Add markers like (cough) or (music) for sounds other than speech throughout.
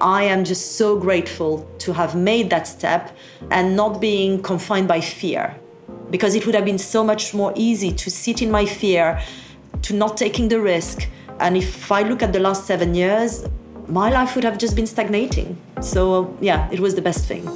I am just so grateful to have made that step and not being confined by fear. Because it would have been so much more easy to sit in my fear, to not taking the risk. And if I look at the last seven years, my life would have just been stagnating. So, yeah, it was the best thing.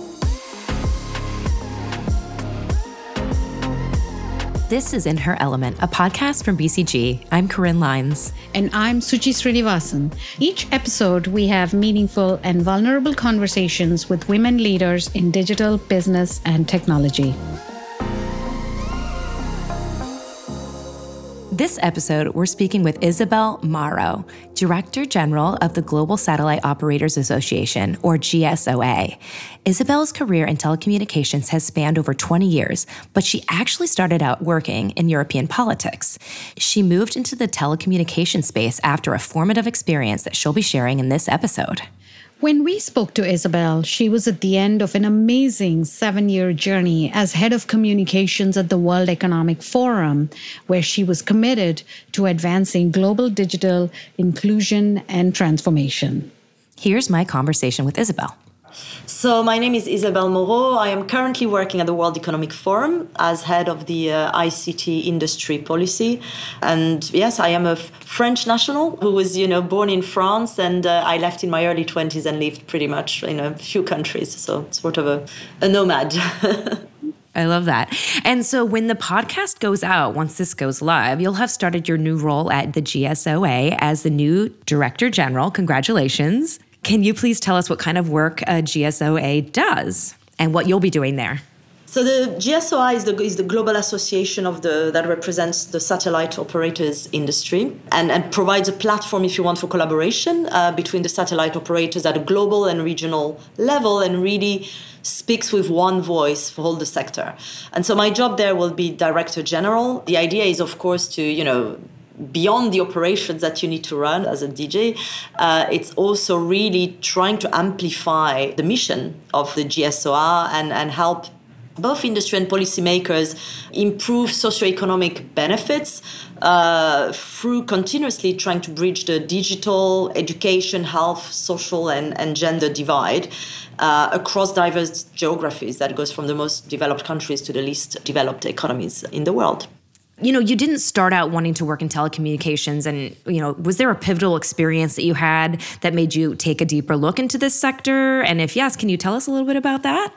This is In Her Element, a podcast from BCG. I'm Corin Lines. And I'm Suchi Srinivasan. Each episode, we have meaningful and vulnerable conversations with women leaders in digital, business, and technology. This episode, we're speaking with Isabelle Mauro, Director General of the Global Satellite Operators Association, or GSOA. Isabelle's career in telecommunications has spanned over 20 years, but she actually started out working in European politics. She moved into the telecommunications space after a formative experience that she'll be sharing in this episode. When we spoke to Isabelle, she was at the end of an amazing seven year journey as head of communications at the World Economic Forum, where she was committed to advancing global digital inclusion and transformation. Here's my conversation with Isabelle. So, my name is Isabelle Mauro. I am currently working at the World Economic Forum as head of the uh, ICT industry policy. And yes, I am a French national who was, you know, born in France, and uh, I left in my early 20s and lived pretty much in a few countries. So, sort of a, a nomad. (laughs) I love that. And so when the podcast goes out, once this goes live, you'll have started your new role at the GSOA as the new Director General. Congratulations. Can you please tell us what kind of work a GSOA does and what you'll be doing there? So the GSOA is the, is the global association of the that represents the satellite operators industry and, and provides a platform, if you want, for collaboration uh, between the satellite operators at a global and regional level, and really speaks with one voice for all the sector. And so my job there will be director general. The idea is, of course, to you know beyond the operations that you need to run as a DG, uh, it's also really trying to amplify the mission of the GSOA and, and help both industry and policymakers improve socioeconomic benefits uh, through continuously trying to bridge the digital, education, health, social, and, and gender divide uh, across diverse geographies that goes from the most developed countries to the least developed economies in the world you know, you didn't start out wanting to work in telecommunications. And, you know, was there a pivotal experience that you had that made you take a deeper look into this sector? And if yes, can you tell us a little bit about that?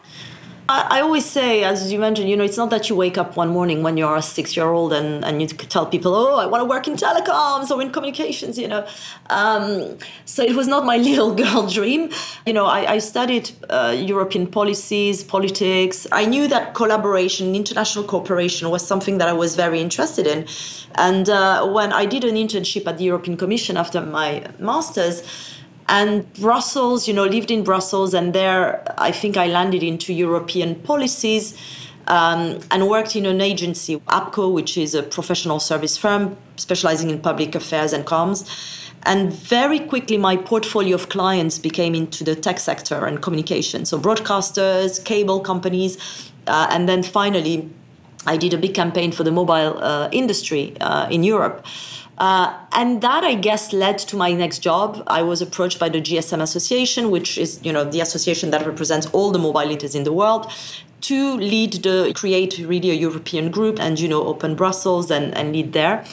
I, always say, as you mentioned, you know, it's not that you wake up one morning when you're a six year old and, and you tell people, oh, I want to work in telecoms or in communications, you know. Um, so it was not my (laughs) little girl dream. You know, I, I studied uh, European policies, politics. I knew that collaboration, international cooperation was something that I was very interested in. And uh, when I did an internship at the European Commission after my master's, and Brussels, you know, lived in Brussels, and there I think I landed into European policies um, and worked in an agency, APCO, which is a professional service firm specializing in public affairs and comms. And very quickly, my portfolio of clients became into the tech sector and communication. So, broadcasters, cable companies, uh, and then finally, I did a big campaign for the mobile uh, industry uh, in Europe. Uh, and that, I guess, led to my next job. I was approached by the GSM Association, which is, you know, the association that represents all the mobile leaders in the world, to lead the create really a European group and, you know, open Brussels and, and lead there.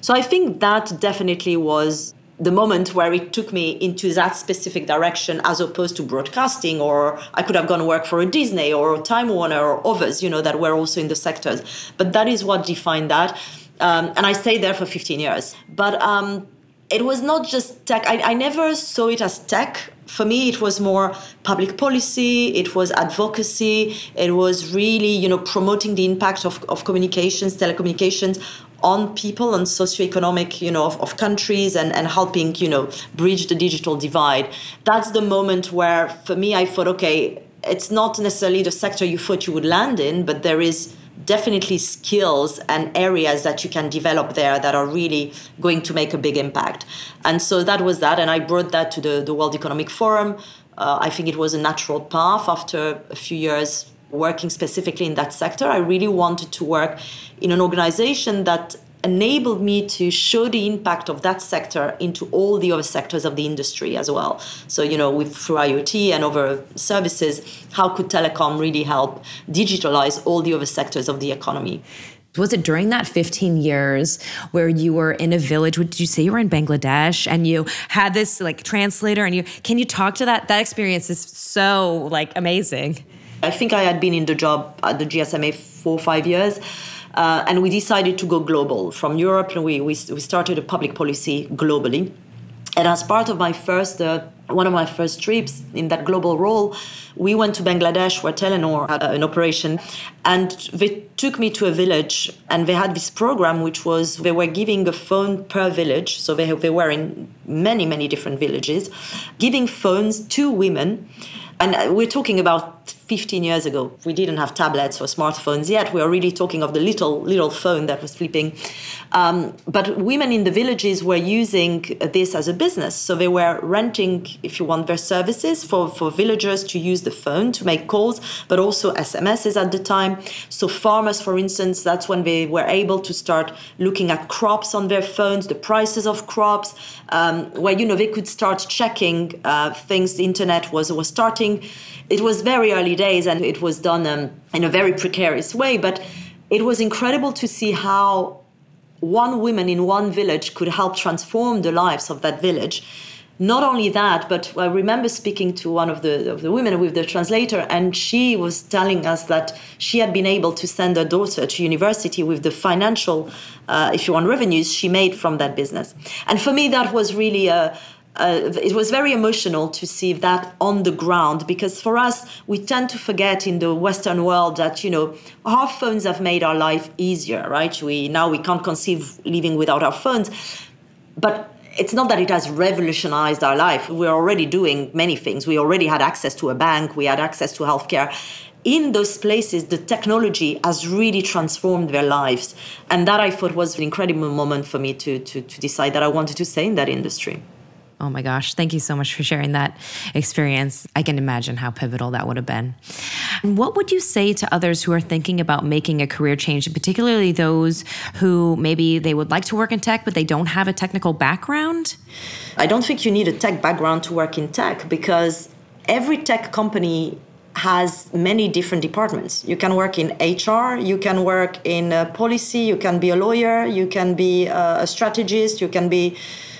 So I think that definitely was the moment where it took me into that specific direction as opposed to broadcasting or i could have gone work for a disney or time warner or others you know that were also in the sectors but that is what defined that um, and I stayed there for 15 years. But um, it was not just tech. I, I never saw it as tech. For me, it was more public policy. It was advocacy. It was really, you know, promoting the impact of, of communications, telecommunications on people and socioeconomic, you know, of, of countries and, and helping, you know, bridge the digital divide. That's the moment where, for me, I thought, okay, it's not necessarily the sector you thought you would land in, but there is definitely skills and areas that you can develop there that are really going to make a big impact. And so that was that. And I brought that to the, the World Economic Forum. Uh, I think it was a natural path after a few years working specifically in that sector. I really wanted to work in an organization that enabled me to show the impact of that sector into all the other sectors of the industry as well. So, you know, with through IoT and other services, how could telecom really help digitalize all the other sectors of the economy? Was it during that 15 years where you were in a village? Did you say you were in Bangladesh and you had this like translator and you can you talk to that? That experience is so like amazing. I think I had been in the job at the GSMA four or five years. Uh, and we decided to go global from Europe. And we, we, we started a public policy globally. And as part of my first, uh, one of my first trips in that global role, we went to Bangladesh where Telenor had an operation, and they took me to a village, and they had this program which was they were giving a phone per village, so they they were in many many different villages, giving phones to women and we're talking about 15 years ago. We didn't have tablets or smartphones yet. We are really talking of the little little phone that was flipping. Um, but women in the villages were using this as a business. So they were renting, if you want, their services for, for villagers to use the phone to make calls, but also SMSs at the time. So farmers, for instance, that's when they were able to start looking at crops on their phones, the prices of crops, um, where you know they could start checking uh, things. The internet was was starting. It was very early days, and it was done um, in a very precarious way. But it was incredible to see how one woman in one village could help transform the lives of that village. Not only that, but I remember speaking to one of the, of the women with the translator, and she was telling us that she had been able to send her daughter to university with the financial, uh, if you want, revenues she made from that business. And for me, that was really a, uh, it was very emotional to see that on the ground because for us we tend to forget in the western world that you know our phones have made our life easier right? We now we can't conceive living without our phones. But it's not that it has revolutionized our life. We're already doing many things. We already had access to a bank. We had access to healthcare. In those places, the technology has really transformed their lives. And that I thought was an incredible moment for me to, to, to decide that I wanted to stay in that industry. Oh my gosh. Thank you so much for sharing that experience. I can imagine how pivotal that would have been. What would you say to others who are thinking about making a career change, particularly those who maybe they would like to work in tech, but they don't have a technical background? I don't think you need a tech background to work in tech because every tech company has many different departments. You can work in HR, you can work in policy, you can be a lawyer, you can be a strategist, you can be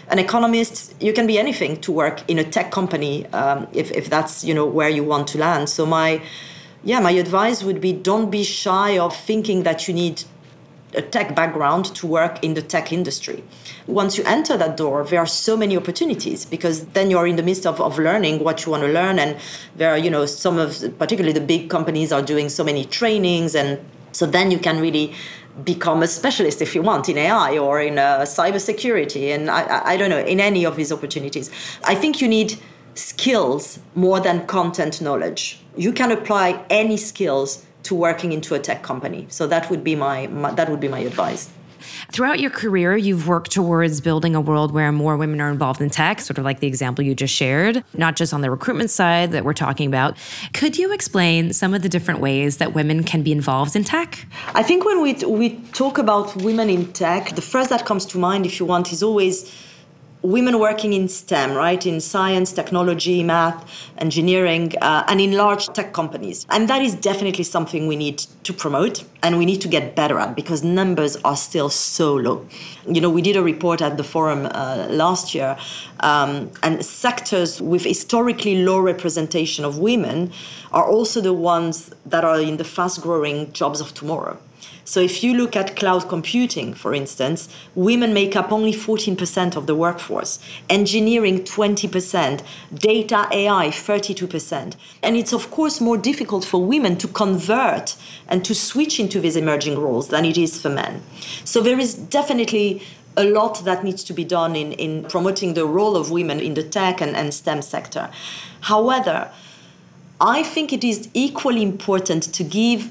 an economist you can be anything to work in a tech company um, if, if that's you know where you want to land. So my yeah my advice would be don't be shy of thinking that you need a tech background to work in the tech industry. Once you enter that door there are so many opportunities because then you're in the midst of, of learning what you want to learn. And there are you know some of particularly the big companies are doing so many trainings. And so then you can really become a specialist if you want in AI or in uh, cybersecurity, and I, I don't know in any of these opportunities. I think you need skills more than content knowledge. You can apply any skills to working into a tech company. So that would be my, my that would be my advice. Throughout your career, you've worked towards building a world where more women are involved in tech, sort of like the example you just shared, not just on the recruitment side that we're talking about. Could you explain some of the different ways that women can be involved in tech? I think when we, we talk about women in tech, the first that comes to mind, if you want, is always women working in STEM, right, in science, technology, math, engineering, uh, and in large tech companies. And that is definitely something we need to promote and we need to get better at because numbers are still so low. You know, we did a report at the forum uh, last year, um, and sectors with historically low representation of women are also the ones that are in the fast growing jobs of tomorrow. So if you look at cloud computing, for instance, women make up only 14% of the workforce, engineering 20%, data AI 32%. And it's of course more difficult for women to convert and to switch into these emerging roles than it is for men. So there is definitely a lot that needs to be done in, in promoting the role of women in the tech and, and STEM sector. However, I think it is equally important to give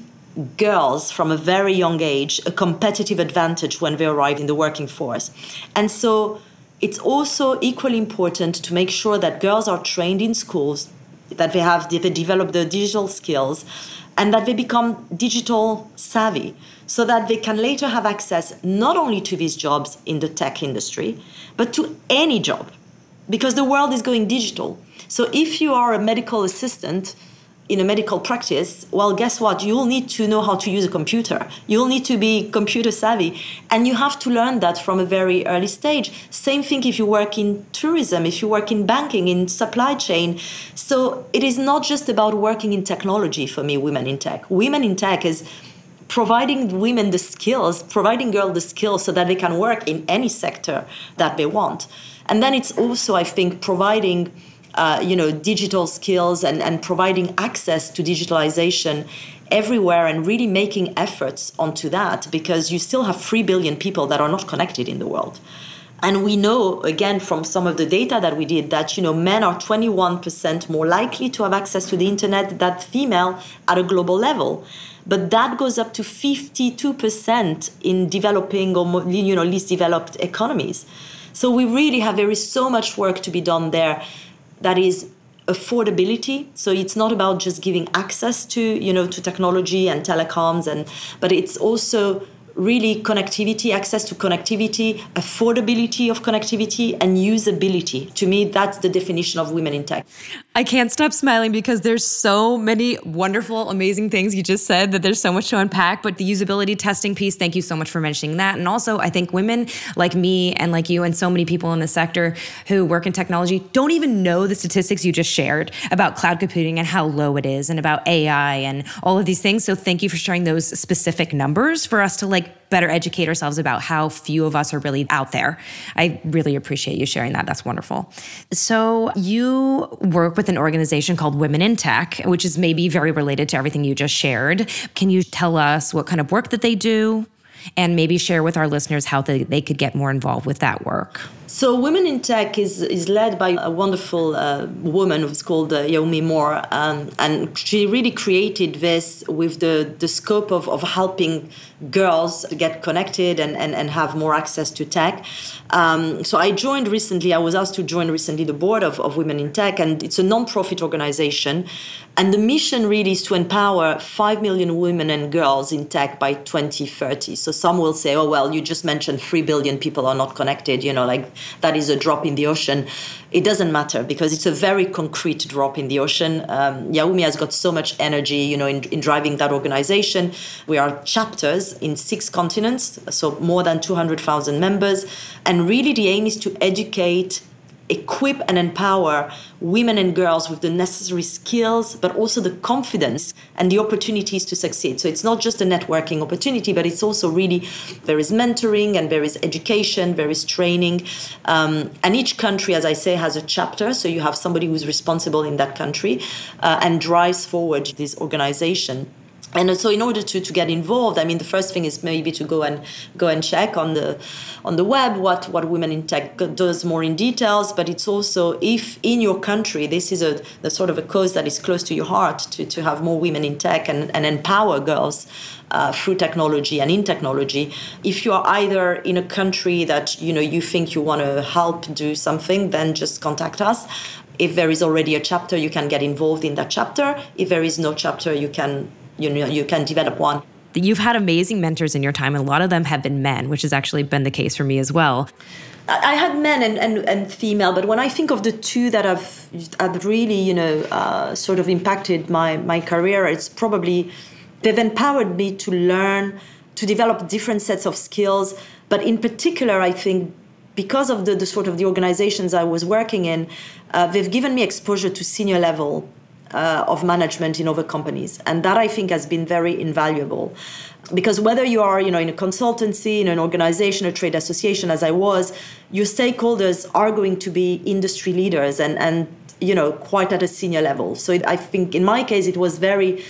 girls from a very young age a competitive advantage when they arrive in the working force. And so it's also equally important to make sure that girls are trained in schools, that they have they develop the digital skills, and that they become digital savvy so that they can later have access not only to these jobs in the tech industry, but to any job because the world is going digital. So if you are a medical assistant, in a medical practice, well, guess what? You'll need to know how to use a computer. You'll need to be computer savvy. And you have to learn that from a very early stage. Same thing if you work in tourism, if you work in banking, in supply chain. So it is not just about working in technology for me, women in tech. Women in tech is providing women the skills, providing girls the skills so that they can work in any sector that they want. And then it's also, I think, providing uh, you know, digital skills and, and providing access to digitalization everywhere and really making efforts onto that because you still have 3 billion people that are not connected in the world. And we know, again, from some of the data that we did, that you know men are 21% more likely to have access to the internet than female at a global level. But that goes up to 52% in developing or you know least developed economies. So we really have there is so much work to be done there that is affordability. So it's not about just giving access to you know to technology and telecoms and but it's also really connectivity, access to connectivity, affordability of connectivity, and usability. To me, that's the definition of women in tech. I can't stop smiling because there's so many wonderful, amazing things you just said that there's so much to unpack. But the usability testing piece, thank you so much for mentioning that. And also, I think women like me and like you and so many people in the sector who work in technology don't even know the statistics you just shared about cloud computing and how low it is and about AI and all of these things. So thank you for sharing those specific numbers for us to like better educate ourselves about how few of us are really out there. I really appreciate you sharing that. That's wonderful. So, you work with an organization called Women in Tech, which is maybe very related to everything you just shared. Can you tell us what kind of work that they do? and maybe share with our listeners how they, they could get more involved with that work. So, Women in Tech is, is led by a wonderful uh, woman who's called uh, Moore, um, and she really created this with the, the scope of, of helping girls get connected and, and, and have more access to tech. Um, so, I joined recently, I was asked to join recently the board of, of Women in Tech, and it's a non profit organization. And the mission really is to empower 5 million women and girls in tech by 2030. So, some will say, oh, well, you just mentioned 3 billion people are not connected, you know, like that is a drop in the ocean. It doesn't matter because it's a very concrete drop in the ocean. Um, Ayumi has got so much energy, you know, in, in driving that organization. We are chapters in six continents, so more than 200,000 members. And really, the aim is to educate equip and empower women and girls with the necessary skills, but also the confidence and the opportunities to succeed. So it's not just a networking opportunity, but it's also really there is mentoring and there is education, there is training. Um, and each country, as I say, has a chapter. So you have somebody who's responsible in that country uh, and drives forward this organization and so in order to, to get involved i mean the first thing is maybe to go and go and check on the on the web what what women in tech does more in details. But it's also if in your country this is a the sort of a cause that is close to your heart to, to have more women in tech and, and empower girls uh, through technology and in technology if you are either in a country that you know you think you want to help do something then just contact us. If there is already a chapter you can get involved in that chapter. If there is no chapter you can you know you can develop one. You've had amazing mentors in your time. And a lot of them have been men which has actually been the case for me as well. I had men and, and, and female, but when I think of the two that have, have really, you know, uh, sort of impacted my, my career, it's probably they've empowered me to learn, to develop different sets of skills. But in particular, I think because of the, the sort of the organizations I was working in, uh, they've given me exposure to senior level uh, of management in other companies, and that I think has been very invaluable. Because whether you are, you know, in a consultancy, in an organization, a trade association, as I was, your stakeholders are going to be industry leaders and and you know quite at a senior level. So it, I think in my case it was very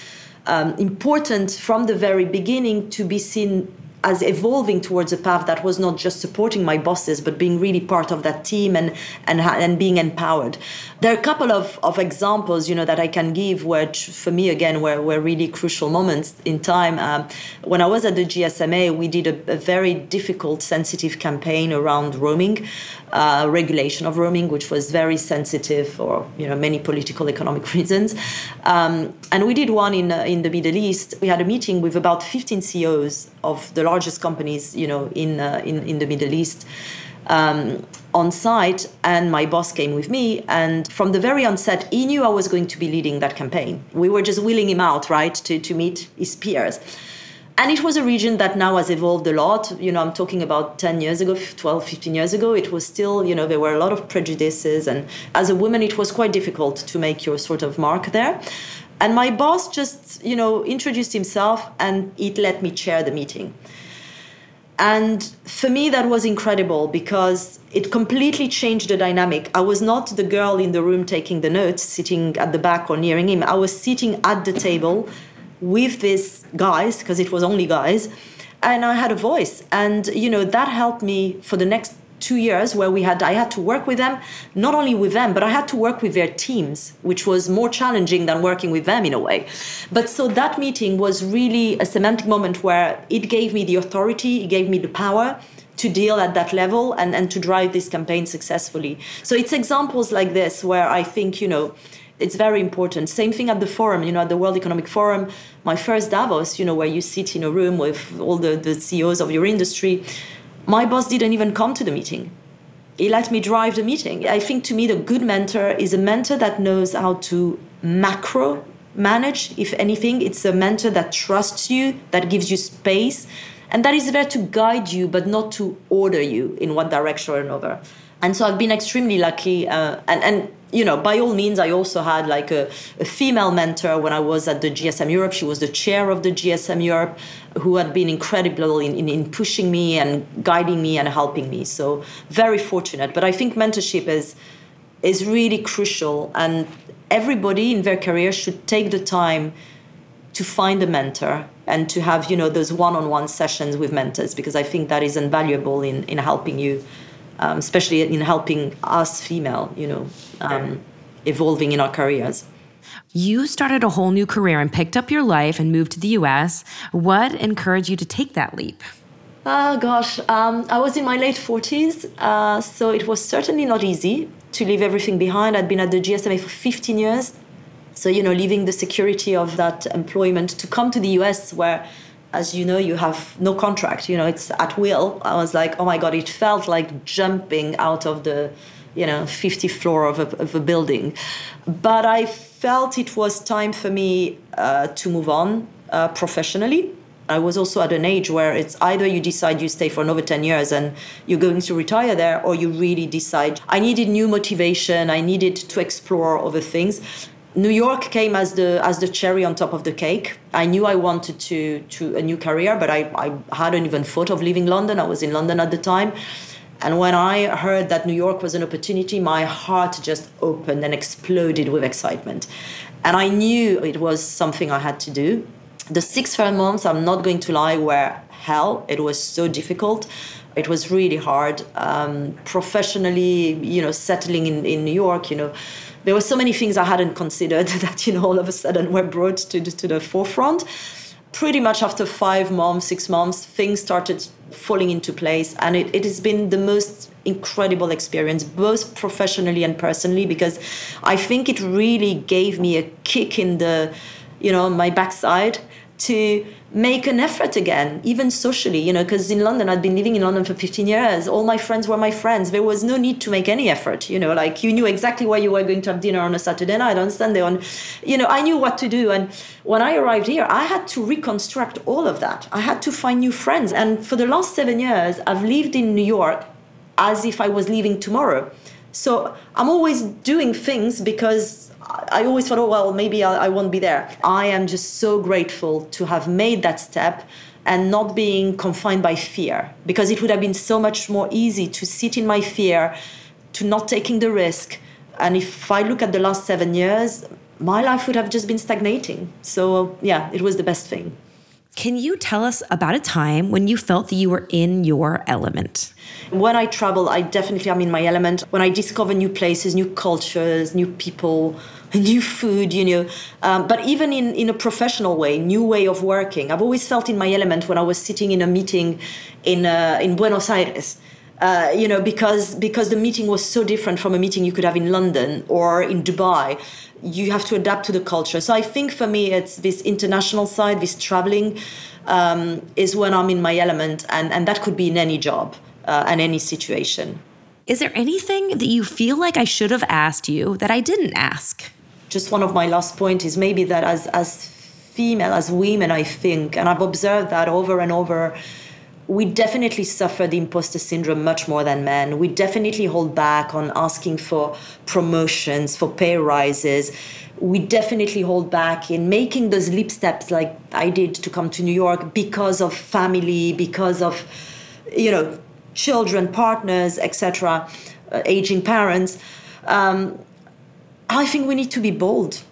um, important from the very beginning to be seen as evolving towards a path that was not just supporting my bosses, but being really part of that team and and and being empowered. There are a couple of, of examples, you know, that I can give, which for me again were, were really crucial moments in time. Um, when I was at the GSMA, we did a, a very difficult, sensitive campaign around roaming, uh, regulation of roaming, which was very sensitive for you know many political economic (laughs) reasons. Um, and we did one in uh, in the Middle East. We had a meeting with about 15 CEOs of the largest companies, you know, in uh, in in the Middle East. Um, on site, and my boss came with me. And from the very onset, he knew I was going to be leading that campaign. We were just wheeling him out, right, to, to meet his peers. And it was a region that now has evolved a lot. You know, I'm talking about 10 years ago, 12, 15 years ago. It was still, you know, there were a lot of prejudices. And as a woman, it was quite difficult to make your sort of mark there. And my boss just, you know, introduced himself and it let me chair the meeting. And for me, that was incredible because it completely changed the dynamic. I was not the girl in the room taking the notes, sitting at the back or nearing him. I was sitting at the table with these guys, because it was only guys, and I had a voice. And, you know, that helped me for the next two years where we had I had to work with them, not only with them, but I had to work with their teams, which was more challenging than working with them in a way. But so that meeting was really a semantic moment where it gave me the authority, it gave me the power to deal at that level and, and to drive this campaign successfully. So it's examples like this where I think, you know, it's very important. Same thing at the forum, you know, at the World Economic Forum, my first Davos, you know, where you sit in a room with all the, the CEOs of your industry my boss didn't even come to the meeting. He let me drive the meeting. I think to me, the good mentor is a mentor that knows how to macro manage, if anything. It's a mentor that trusts you, that gives you space, and that is there to guide you, but not to order you in one direction or another. And so I've been extremely lucky. Uh, and, and you know, by all means, I also had like a, a, female mentor when I was at the GSM Europe. She was the chair of the GSM Europe, who had been incredible in, in, in pushing me and guiding me and helping me. So very fortunate. But I think mentorship is is really crucial, and everybody in their career should take the time to find a mentor and to have you know those one-on-one sessions with mentors because I think that is invaluable in in helping you um, especially in helping us female, you know, um, evolving in our careers. You started a whole new career and picked up your life and moved to the US. What encouraged you to take that leap? Oh gosh, um, I was in my late 40s, uh, so it was certainly not easy to leave everything behind. I'd been at the GSMA for 15 years. So, you know, leaving the security of that employment to come to the US where as you know, you have no contract. You know, it's at will. I was like, oh my god, it felt like jumping out of the, you know, 50th floor of a, of a building. But I felt it was time for me uh, to move on uh, professionally. I was also at an age where it's either you decide you stay for another 10 years and you're going to retire there, or you really decide I needed new motivation, I needed to explore other things. New York came as the as the cherry on top of the cake. I knew I wanted to to a new career, but I, I hadn't even thought of leaving London. I was in London at the time. And when I heard that New York was an opportunity, my heart just opened and exploded with excitement. And I knew it was something I had to do. The six first months, I'm not going to lie, were hell. It was so difficult. It was really hard. Um, professionally, you know, settling in, in New York, you know, there were so many things I hadn't considered (laughs) that you know all of a sudden were brought to the, to the forefront. Pretty much after five months, six months, things started falling into place, and it, it has been the most incredible experience, both professionally and personally, because I think it really gave me a kick in the, you know, my backside to make an effort again, even socially, you know, because in London, I'd been living in London for 15 years. All my friends were my friends. There was no need to make any effort, you know, like you knew exactly where you were going to have dinner on a Saturday night, on Sunday, on, you know, I knew what to do. And when I arrived here, I had to reconstruct all of that. I had to find new friends. And for the last seven years, I've lived in New York as if I was leaving tomorrow. So I'm always doing things because I always thought, oh, well, maybe I, I won't be there. I am just so grateful to have made that step and not being confined by fear because it would have been so much more easy to sit in my fear, to not taking the risk. And if I look at the last seven years, my life would have just been stagnating. So, yeah, it was the best thing. Can you tell us about a time when you felt that you were in your element? When I travel, I definitely am in my element. When I discover new places, new cultures, new people, (laughs) new food, you know. Um, but even in, in a professional way, new way of working, I've always felt in my element when I was sitting in a meeting in, uh, in Buenos Aires. Uh, you know, because because the meeting was so different from a meeting you could have in London or in Dubai, you have to adapt to the culture. So I think for me, it's this international side, this traveling, um, is when I'm in my element, and and that could be in any job uh, and any situation. Is there anything that you feel like I should have asked you that I didn't ask? Just one of my last points is maybe that as as female, as women, I think, and I've observed that over and over we definitely suffer the imposter syndrome much more than men. We definitely hold back on asking for promotions, for pay rises. We definitely hold back in making those leap steps like I did to come to New York because of family, because of, you know, children, partners, etc., uh, aging parents. Um, I think we need to be bold.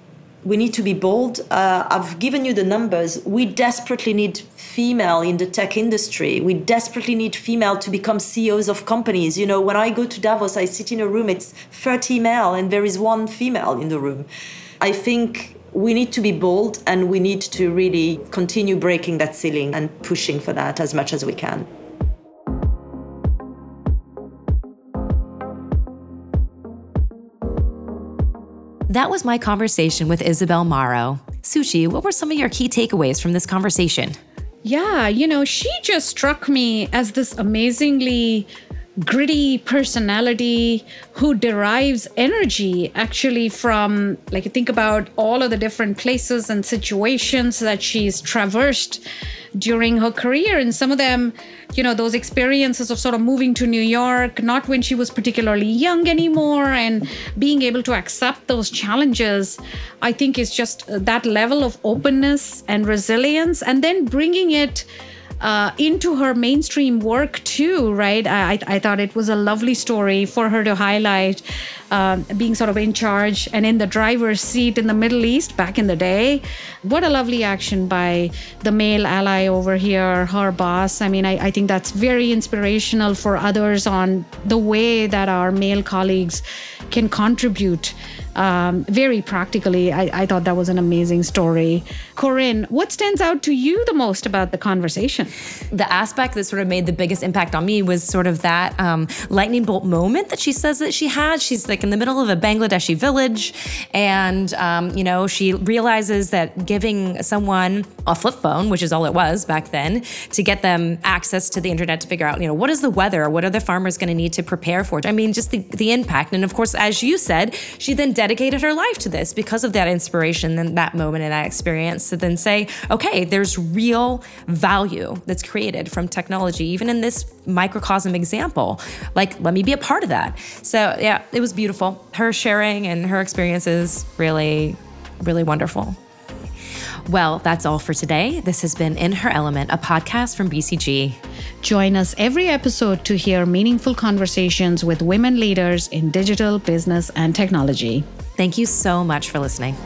We need to be bold. Uh, I've given you the numbers. We desperately need female in the tech industry. We desperately need female to become CEOs of companies. You know, when I go to Davos, I sit in a room, it's 30 male and there is one female in the room. I think we need to be bold and we need to really continue breaking that ceiling and pushing for that as much as we can. That was my conversation with Isabelle Mauro. Suchi, what were some of your key takeaways from this conversation? Yeah, you know, she just struck me as this amazingly gritty personality who derives energy actually from like think about all of the different places and situations that she's traversed during her career. And some of them you know those experiences of sort of moving to new york not when she was particularly young anymore and being able to accept those challenges i think is just that level of openness and resilience and then bringing it uh, into her mainstream work too, right? I, I thought it was a lovely story for her to highlight uh, being sort of in charge and in the driver's seat in the Middle East back in the day. What a lovely action by the male ally over here, her boss. I mean, I, I think that's very inspirational for others on the way that our male colleagues can contribute um, very practically. I, I, thought that was an amazing story. Corin, what stands out to you the most about the conversation? The aspect that sort of made the biggest impact on me was sort of that um, lightning bolt moment that she says that she had. She's like in the middle of a Bangladeshi village, and um, you know she realizes that giving someone a flip phone, which is all it was back then, to get them access to the internet to figure out, you know, what is the weather, what are the farmers going to need to prepare for it. I mean, just the, the impact, and of course, as you said, she then dedicated her life to this because of that inspiration and that moment and that experience to then say, okay, there's real value that's created from technology, even in this microcosm example. Like, let me be a part of that. So, yeah, it was beautiful. Her sharing and her experiences really, really wonderful. Well, that's all for today. This has been In Her Element, a podcast from BCG. Join us every episode to hear meaningful conversations with women leaders in digital, business, and technology. Thank you so much for listening.